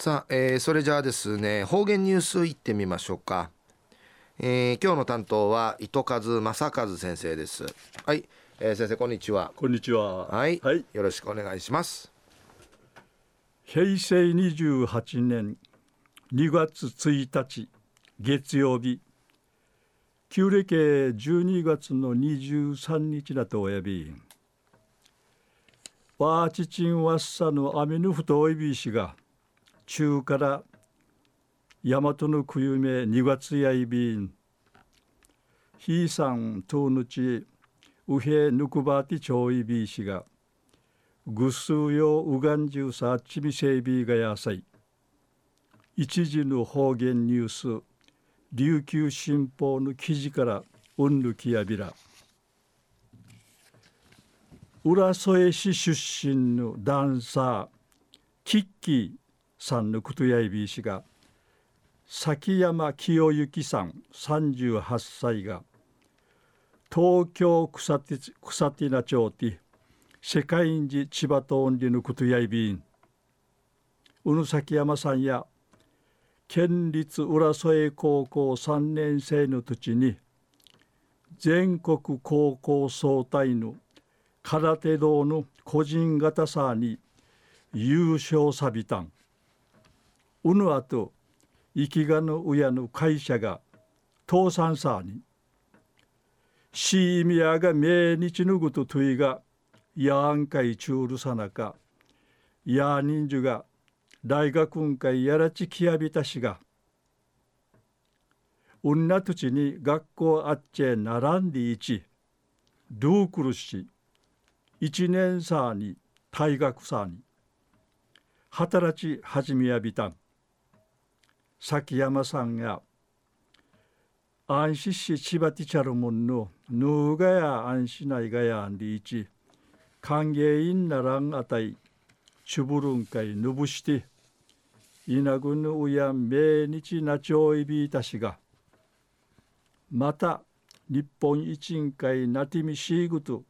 さあ、えー、それじゃあですね方言ニュースいってみましょうか、えー、今日の担当は糸数正和先生です。はい、えー、先生こんにちは。こんにちは。はい、はい、よろしくお願いします。平成28年2月1日月曜日。旧暦12月の23日だとおやび。わーちちんわっさのアミヌフトおいびしが中から大和の冬め2月やいびんひいさんとぬちうへぬくばてちょいびしがぐすうようがんじゅうさちみせいびがやさい。一時の方言ニュース琉球新報の記事からうんぬきやびら。浦添市出身のダンサーキッキーさんのことやいびいしが崎山清之さん38歳が東京草手草手名町で世界一千葉とオンリのことやいびん。うぬ崎山さんや県立浦添高校3年生の土地に全国高校総体の空手道の個人型さに優勝さびたん。うぬあと生きがの親の会社が倒産さに。シーミアが命日のぐとといがやんかいちゅうるさなか。や人数が大学んかいやらちきやびたしが。うんな土地に学校あっちへ並んでいちドゥークルし一年さに大学さに。働き始めやびたん。崎山さんや安心し千葉ティチャルモンのヌーガや安心ないがやんりいち歓迎員ならんあたいチュブルンかいぬぶしていなぐぬうやん命日なちょいびいたしがまた日本一員会なてみしぐと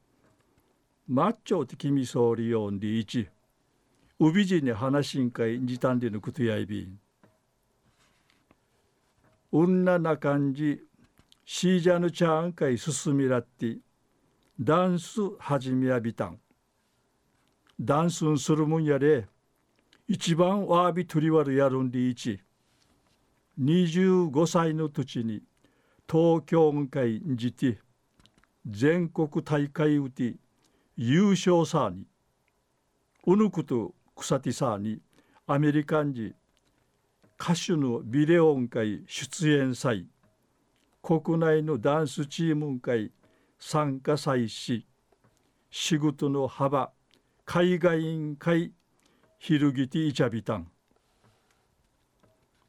マッチョて君総理よんりいちうびじに話しんかいじたんでぬくとやいびん。うんなな感じシージャヌチャーンかい進みらってダンス始めやびたん。ダンスんするもんやで一番わびとりわるやるんでいち。25歳の土地に東京会にじて全国大会うて優勝さに。うぬくと草手さにアメリカン人歌手のビデオン会出演祭国内のダンスチーム会参加祭し仕事の幅海外委員会ひるぎていちゃびたん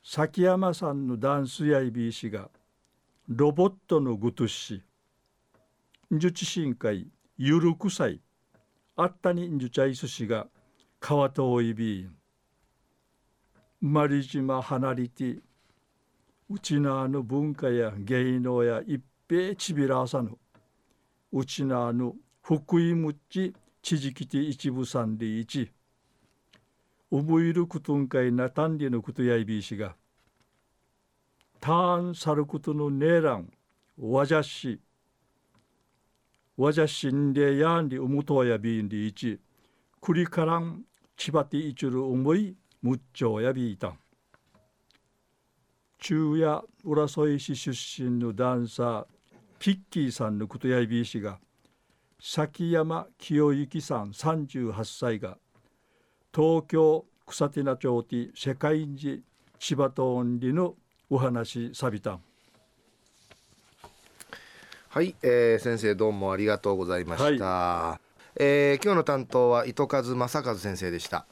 崎山さんのダンスやいびいしがロボットのぐとし受知深会ゆるくさいあったにんじゅちゃいすしが川とおいびんまり島離れてうちなの文化や芸能や一平ちびらさぬうちなの福井むっちちじきて一部さんで一思いることんかいなたんりのことやいびいしがたんさることのねえらんわじゃし。わじゃしんでやんりうむとやびんでいちくりからんちばていちる思いむっちょやびいたん。中夜浦添市出身のダンサーキッキーさんのことやいびいしが崎山清之さん38歳が東京草手名町で世界一千葉とオンリのお話さびたん。はい、えー、先生どうもありがとうございました、はい、えー、今日の担当は糸数正和先生でした